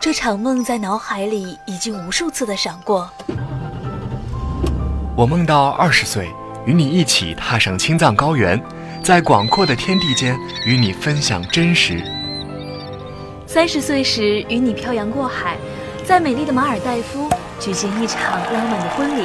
这场梦在脑海里已经无数次的闪过。我梦到二十岁，与你一起踏上青藏高原，在广阔的天地间与你分享真实。三十岁时，与你漂洋过海，在美丽的马尔代夫举行一场浪漫的婚礼。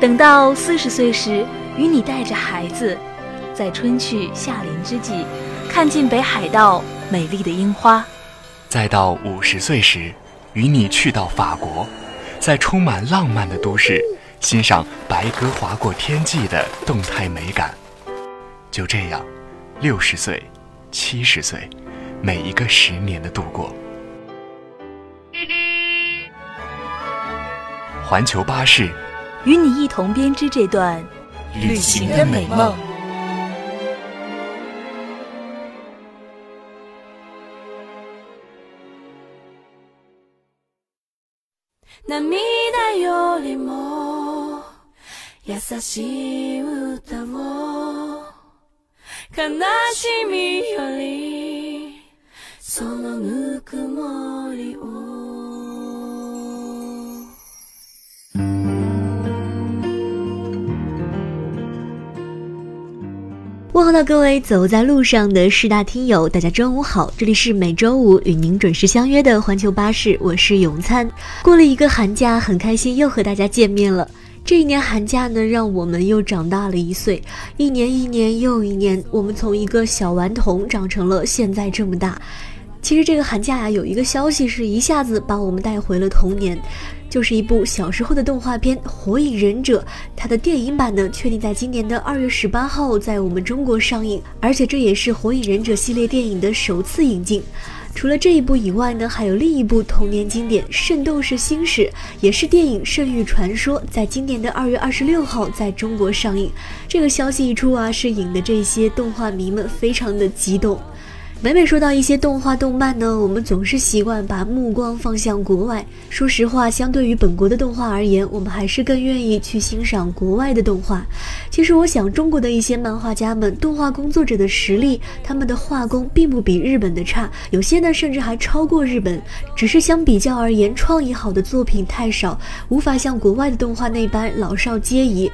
等到四十岁时，与你带着孩子，在春去夏临之际，看尽北海道美丽的樱花。再到五十岁时，与你去到法国，在充满浪漫的都市，欣赏白鸽划过天际的动态美感。就这样，六十岁，七十岁，每一个十年的度过。环球巴士，与你一同编织这段旅行的美梦。優しい歌を悲しみよりそのぬくもりを问候到各位走在路上的师大听友，大家中午好！这里是每周五与您准时相约的环球巴士，我是永灿。过了一个寒假，很开心又和大家见面了。 这一年寒假呢，让我们又长大了一岁，一年一年又一年，我们从一个小顽童长成了现在这么大。其实这个寒假呀，有一个消息是一下子把我们带回了童年。就是一部小时候的动画片《火影忍者》，它的电影版呢，确定在今年的二月十八号在我们中国上映，而且这也是《火影忍者》系列电影的首次引进。除了这一部以外呢，还有另一部童年经典《圣斗士星矢》，也是电影《圣域传说》，在今年的二月二十六号在中国上映。这个消息一出啊，是引得这些动画迷们非常的激动。每每说到一些动画动漫呢，我们总是习惯把目光放向国外。说实话，相对于本国的动画而言，我们还是更愿意去欣赏国外的动画。其实，我想中国的一些漫画家们、动画工作者的实力，他们的画工并不比日本的差，有些呢甚至还超过日本。只是相比较而言，创意好的作品太少，无法像国外的动画那般老少皆宜。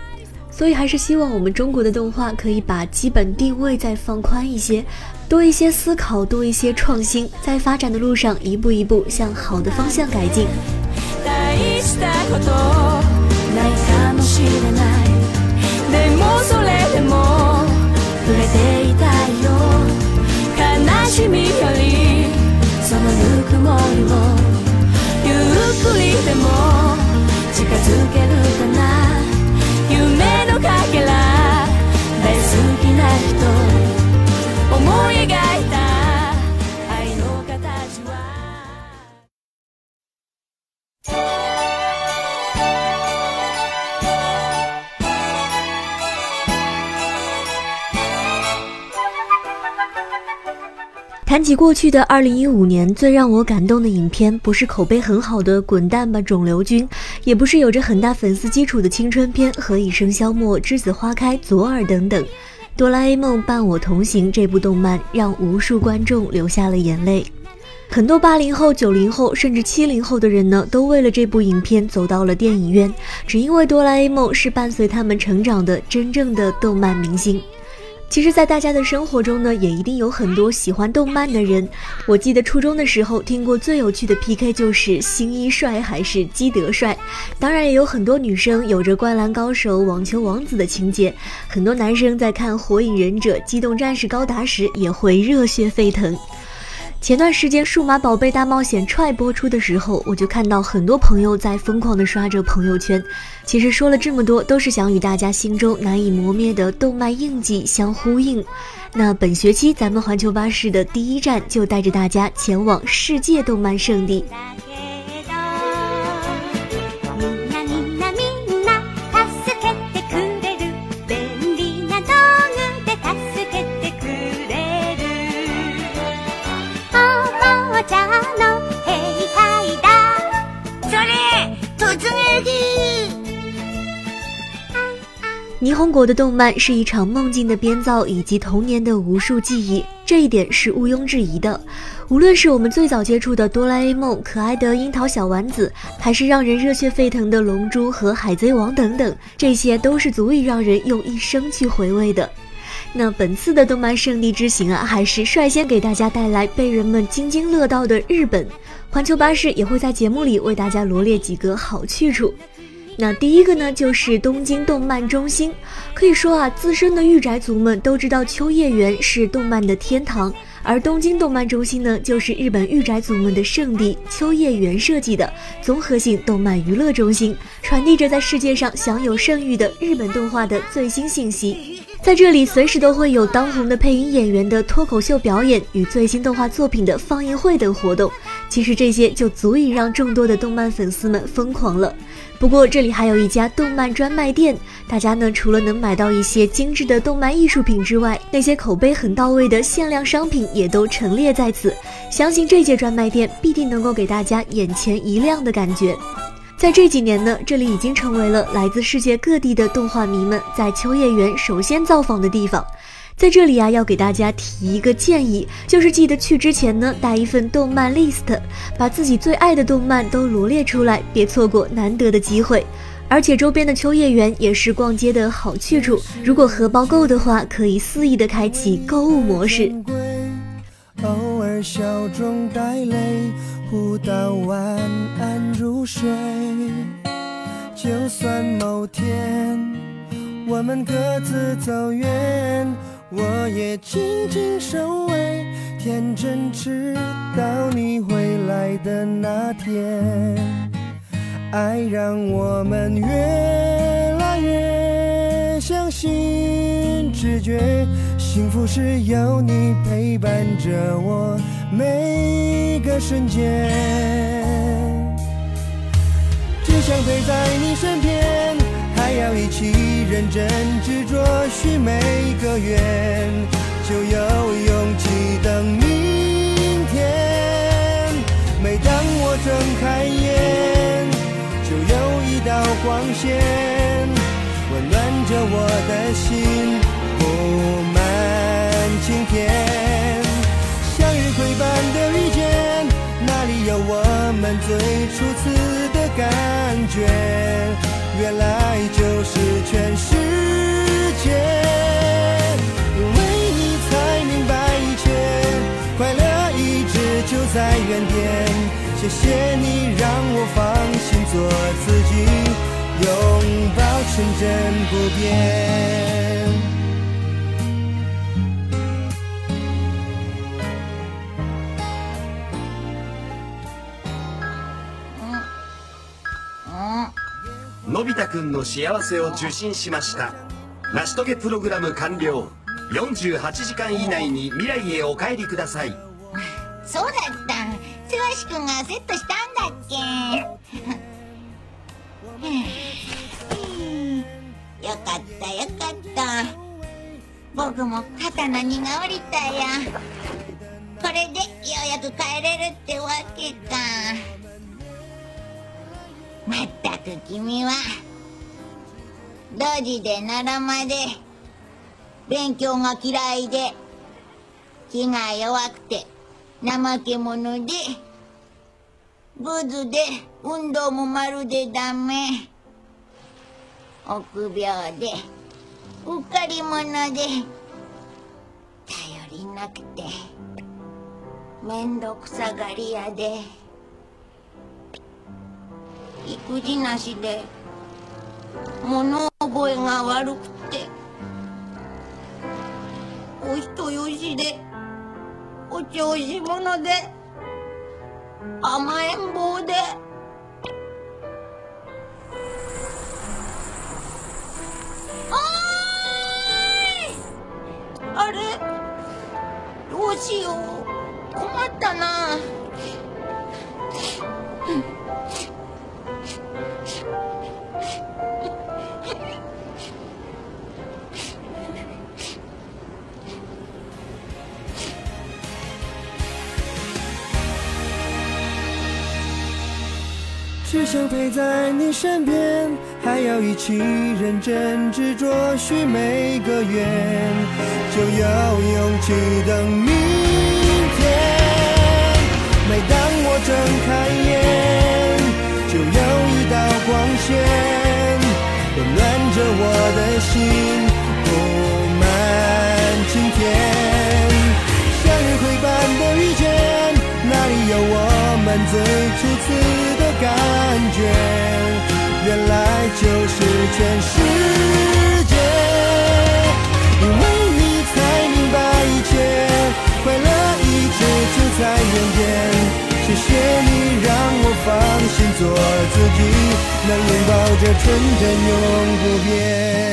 所以，还是希望我们中国的动画可以把基本定位再放宽一些。多一些思考，多一些创新，在发展的路上一步一步向好的方向改进。谈起过去的二零一五年，最让我感动的影片，不是口碑很好的《滚蛋吧，肿瘤君》，也不是有着很大粉丝基础的青春片《何以笙箫默》《栀子花开》《左耳》等等，《哆啦 A 梦伴我同行》这部动漫让无数观众流下了眼泪。很多八零后、九零后，甚至七零后的人呢，都为了这部影片走到了电影院，只因为哆啦 A 梦是伴随他们成长的真正的动漫明星。其实，在大家的生活中呢，也一定有很多喜欢动漫的人。我记得初中的时候听过最有趣的 PK 就是星一帅还是基德帅。当然，也有很多女生有着灌篮高手、网球王子的情节。很多男生在看火影忍者、机动战士高达时也会热血沸腾。前段时间《数码宝贝大冒险踹》播出的时候，我就看到很多朋友在疯狂的刷着朋友圈。其实说了这么多，都是想与大家心中难以磨灭的动漫印记相呼应。那本学期咱们环球巴士的第一站，就带着大家前往世界动漫圣地。霓虹国的动漫是一场梦境的编造以及童年的无数记忆，这一点是毋庸置疑的。无论是我们最早接触的哆啦 A 梦、可爱的樱桃小丸子，还是让人热血沸腾的龙珠和海贼王等等，这些都是足以让人用一生去回味的。那本次的动漫圣地之行啊，还是率先给大家带来被人们津津乐道的日本。环球巴士也会在节目里为大家罗列几个好去处。那第一个呢，就是东京动漫中心。可以说啊，资深的御宅族们都知道秋叶原是动漫的天堂，而东京动漫中心呢，就是日本御宅族们的圣地秋叶原设计的综合性动漫娱乐中心，传递着在世界上享有盛誉的日本动画的最新信息。在这里，随时都会有当红的配音演员的脱口秀表演与最新动画作品的放映会等活动。其实这些就足以让众多的动漫粉丝们疯狂了。不过这里还有一家动漫专卖店，大家呢除了能买到一些精致的动漫艺术品之外，那些口碑很到位的限量商品也都陈列在此。相信这届专卖店必定能够给大家眼前一亮的感觉。在这几年呢，这里已经成为了来自世界各地的动画迷们在秋叶原首先造访的地方。在这里啊，要给大家提一个建议，就是记得去之前呢，带一份动漫 list，把自己最爱的动漫都罗列出来，别错过难得的机会。而且周边的秋叶原也是逛街的好去处，如果荷包够的话，可以肆意的开启购物模式。偶尔笑中带泪，互道晚安入睡。就算某天我们各自走远。我也静静守卫，天真直到你回来的那天。爱让我们越来越相信直觉，幸福是有你陪伴着我每个瞬间。想陪在你身边。还要一起认真执着许每个愿，就有勇气等明天。每当我睁开眼，就有一道光线，温暖着我的心，布满晴天。向日葵般，我们最初次的感觉？原来就是全世界，因为你才明白一切，快乐一直就在原点。谢谢你让我放心做自己，拥抱纯真不变。のび太くんの幸せを受信しました。成し遂げプログラム完了。48時間以内に未来へお帰りください。そうだった。瀬橋くんがセットしたんだっけ？よかったよかった。僕も肩の荷が下りたや。これでようやく帰れるってわけか。またく君はドジでならまで勉強が嫌いで気が弱くて怠け者でブズで運動もまるでダメ臆病でうっかり者で頼りなくてめんどくさがり屋で。育児なしで物覚えが悪くてお人よしでお調子者で甘えん坊であれ？どうしよう？困ったな。只想陪在你身边，还要一起认真执着许每个愿，就有勇气等明天。每当我睁开眼，就有一道光线，温暖着我的心，布满晴天。向日葵般的遇见，哪里有我们最初次感觉？原来就是全世界，因为你才明白一切，快乐一直就在眼前。谢谢你让我放心做自己，能拥抱着纯真永不变。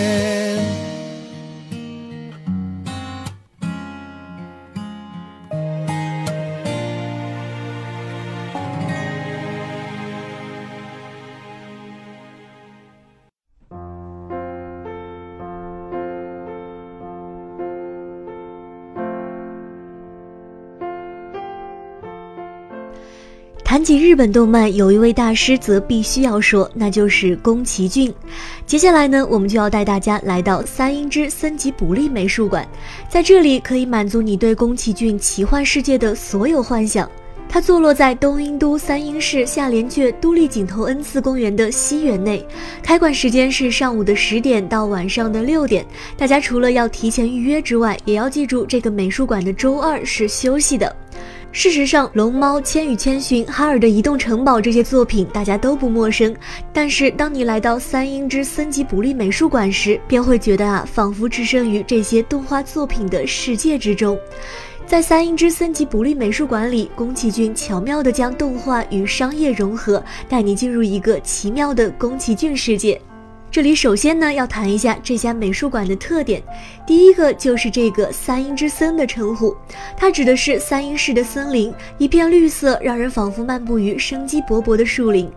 谈起日本动漫，有一位大师则必须要说，那就是宫崎骏。接下来呢，我们就要带大家来到三英之森吉卜力美术馆，在这里可以满足你对宫崎骏奇幻世界的所有幻想。它坐落在东京都三英市下联雀都立井头恩赐公园的西园内，开馆时间是上午的十点到晚上的六点。大家除了要提前预约之外，也要记住这个美术馆的周二是休息的。事实上，《龙猫》《千与千寻》《哈尔的移动城堡》这些作品大家都不陌生，但是当你来到三英之森吉卜力美术馆时，便会觉得啊，仿佛置身于这些动画作品的世界之中。在三英之森吉卜力美术馆里，宫崎骏巧妙地将动画与商业融合，带你进入一个奇妙的宫崎骏世界。这里首先呢要谈一下这家美术馆的特点，第一个就是这个“三英之森”的称呼，它指的是三英市的森林，一片绿色，让人仿佛漫步于生机勃勃的树林。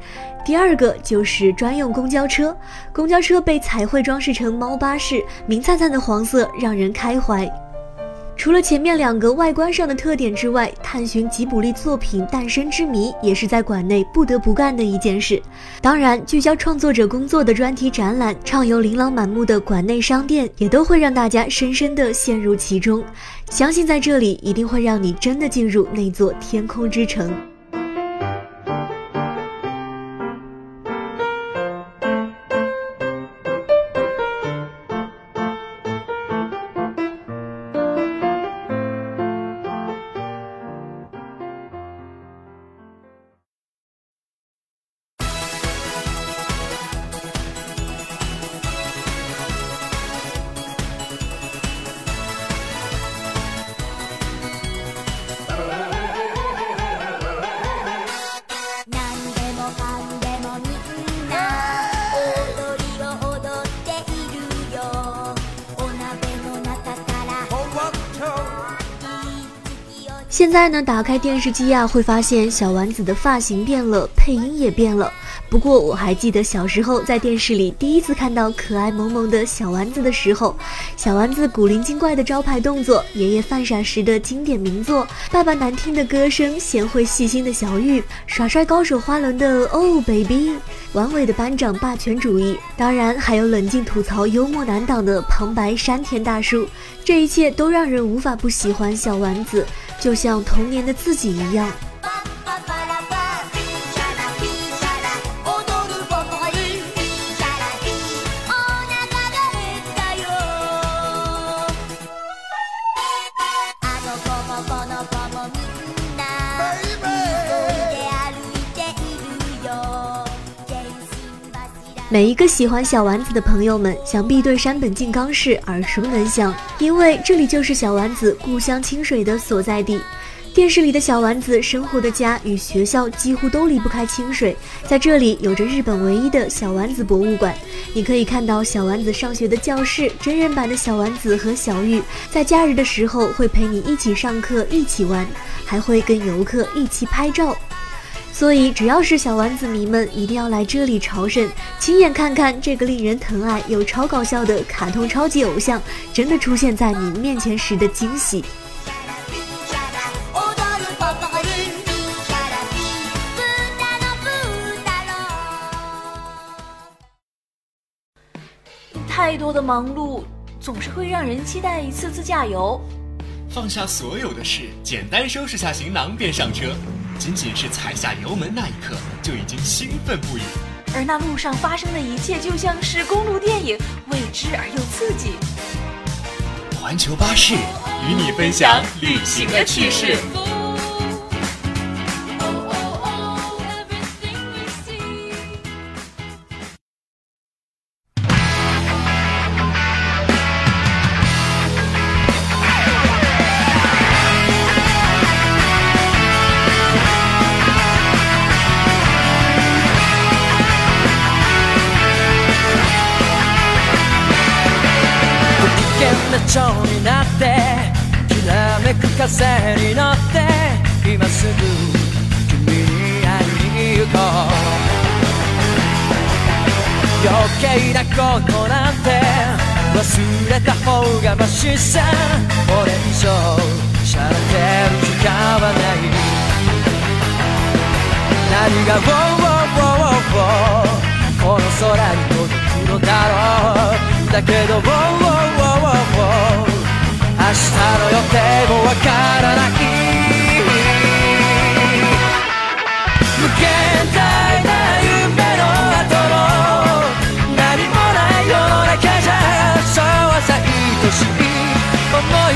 第二个就是专用公交车，公交车被彩绘装饰成猫巴士，明灿灿的黄色让人开怀。除了前面两个外观上的特点之外，探寻吉卜力作品诞生之谜也是在馆内不得不干的一件事。当然，聚焦创作者工作的专题展览，畅游琳琅满目的馆内商店，也都会让大家深深的陷入其中。相信在这里一定会让你真的进入那座天空之城。现在呢，打开电视机啊，会发现小丸子的发型变了，配音也变了。不过我还记得小时候在电视里第一次看到可爱萌萌的小丸子的时候，小丸子古灵精怪的招牌动作，爷爷犯傻时的经典名作，爸爸难听的歌声，贤惠细心的小玉，耍帅高手花轮的 Oh baby，顽伟的班长霸权主义，当然还有冷静吐槽、幽默难挡的旁白山田大叔，这一切都让人无法不喜欢小丸子，就像童年的自己一样。每一个喜欢小丸子的朋友们，想必对山本静冈市耳熟能详，因为这里就是小丸子故乡清水的所在地。电视里的小丸子生活的家与学校几乎都离不开清水，在这里有着日本唯一的小丸子博物馆，你可以看到小丸子上学的教室，真人版的小丸子和小玉，在假日的时候会陪你一起上课、一起玩，还会跟游客一起拍照。所以只要是小丸子迷们一定要来这里朝圣，亲眼看看这个令人疼爱又超搞笑的卡通超级偶像，真的出现在你面前时的惊喜。太多的忙碌总是会让人期待一次次驾游。放下所有的事，简单收拾下行囊便上车。仅仅是踩下油门那一刻，就已经兴奋不已。而那路上发生的一切，就像是公路电影，未知而又刺激。环球巴士与你分享旅行的趣事。忘れた方がマシさこれ以上しゃれてる時間はない何が「ウォーウォーウォーウォーこの空に届くのだろうだけど「ウォーウォーウォーウォー明日の予定もわからない無限大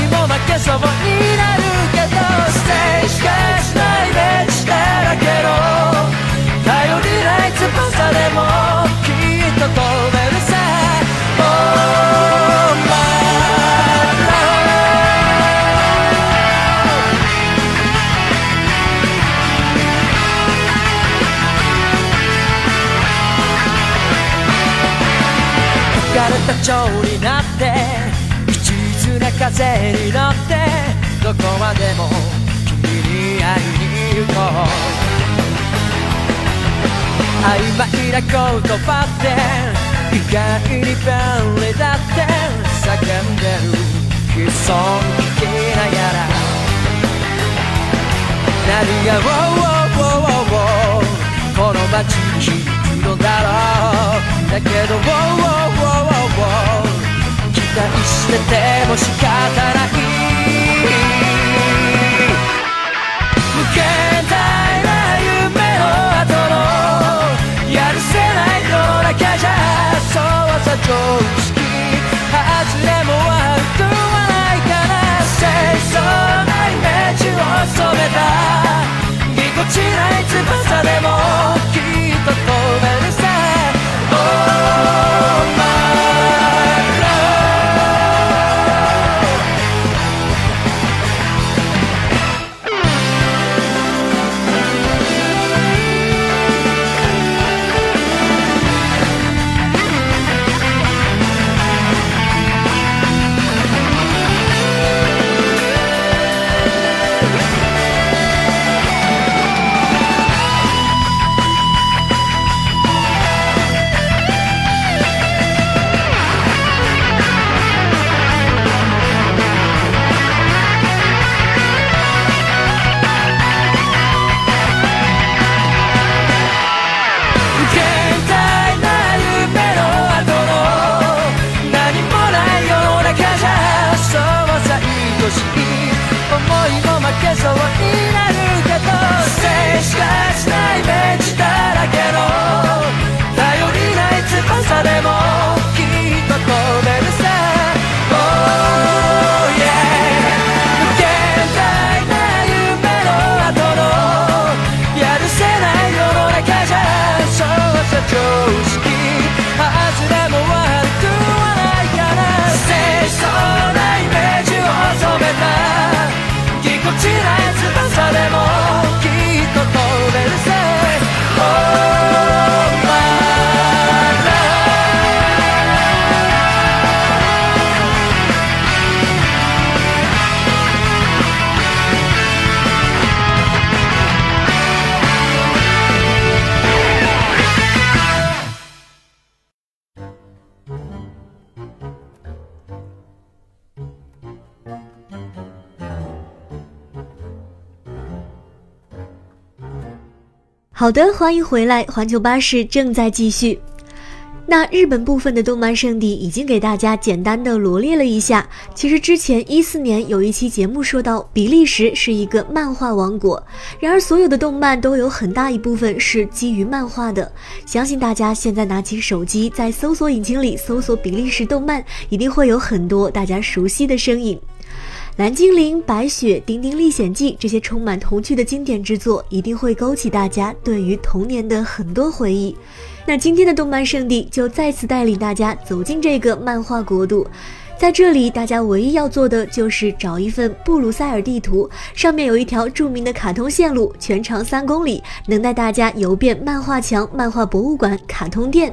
も負けそうになるけどステージがしないイメージだらけの頼りない翼でもきっと飛べるさ Oh my love れた蝶に風に乗ってどこまでも君に会いに行こう。曖昧な言葉って意外に便利だって叫んでる悲壮聞きながら。何が「ウォーウォーウォーウォーウォーこの街に響くのだろう。だけど「ウォーウォーウォーウォーウォー期待してても仕方ぎこちない翼でも。好的，欢迎回来，环球巴士正在继续。那日本部分的动漫圣地已经给大家简单的罗列了一下。其实之前一四年有一期节目说到，比利时是一个漫画王国。然而所有的动漫都有很大一部分是基于漫画的。相信大家现在拿起手机，在搜索引擎里搜索比利时动漫，一定会有很多大家熟悉的身影。蓝精灵、白雪、丁丁历险记这些充满童趣的经典之作，一定会勾起大家对于童年的很多回忆。那今天的动漫圣地就再次带领大家走进这个漫画国度，在这里，大家唯一要做的就是找一份布鲁塞尔地图，上面有一条著名的卡通线路，全长三公里，能带大家游遍漫画墙、漫画博物馆、卡通店。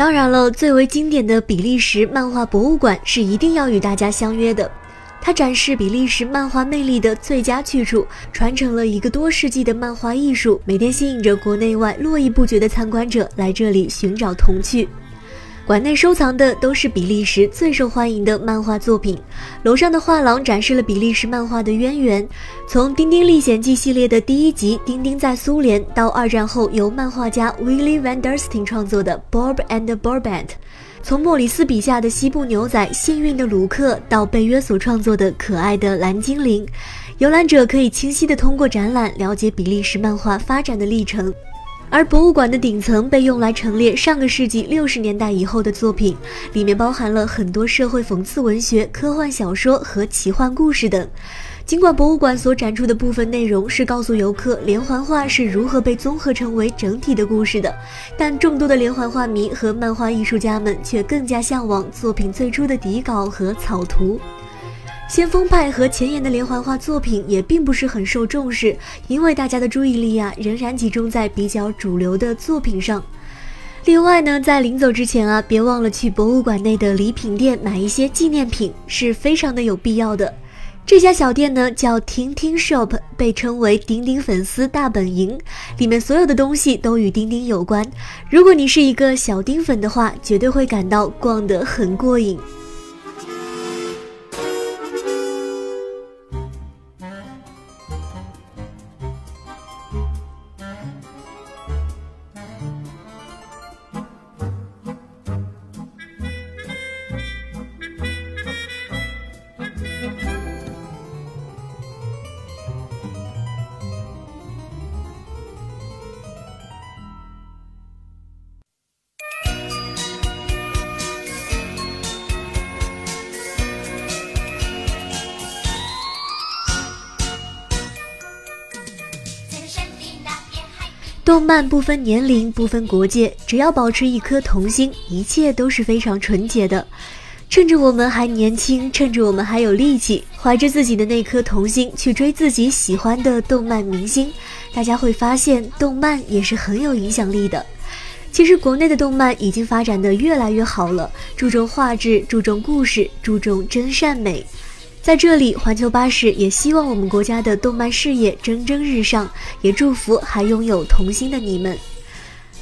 当然了，最为经典的比利时漫画博物馆是一定要与大家相约的。它展示比利时漫画魅力的最佳去处，传承了一个多世纪的漫画艺术，每天吸引着国内外络绎不绝的参观者来这里寻找童趣。馆内收藏的都是比利时最受欢迎的漫画作品。楼上的画廊展示了比利时漫画的渊源，从《丁丁历险记》系列的第一集《丁丁在苏联》，到二战后由漫画家 Willy van der Steen 创作的《Bob and Borbant》。从莫里斯笔下的西部牛仔幸运的卢克，到贝约所创作的可爱的蓝精灵，游览者可以清晰地通过展览了解比利时漫画发展的历程。而博物馆的顶层被用来陈列上个世纪六十年代以后的作品，里面包含了很多社会讽刺文学、科幻小说和奇幻故事等。尽管博物馆所展出的部分内容是告诉游客连环画是如何被综合成为整体的故事的，但众多的连环画迷和漫画艺术家们却更加向往作品最初的底稿和草图。先锋派和前沿的连环画作品也并不是很受重视，因为大家的注意力啊仍然集中在比较主流的作品上。另外呢，在临走之前啊，别忘了去博物馆内的礼品店买一些纪念品，是非常的有必要的。这家小店呢叫听听 Shop，被称为钉钉粉丝大本营，里面所有的东西都与丁丁有关。如果你是一个小丁粉的话，绝对会感到逛得很过瘾。动漫不分年龄，不分国界，只要保持一颗童心，一切都是非常纯洁的。趁着我们还年轻，趁着我们还有力气，怀着自己的那颗童心去追自己喜欢的动漫明星，大家会发现，动漫也是很有影响力的。其实，国内的动漫已经发展的越来越好了，注重画质，注重故事，注重真善美。在这里，环球巴士也希望我们国家的动漫事业蒸蒸日上，也祝福还拥有童心的你们。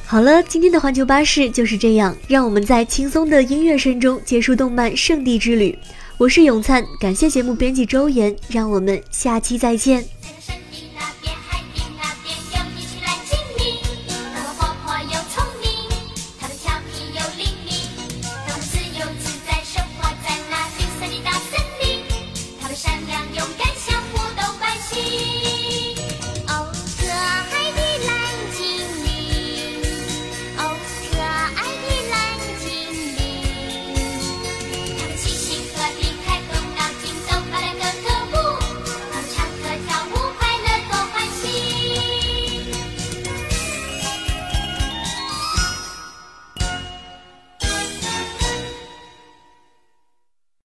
好了，今天的环球巴士就是这样，让我们在轻松的音乐声中结束动漫圣地之旅。我是永灿，感谢节目编辑周岩，让我们下期再见。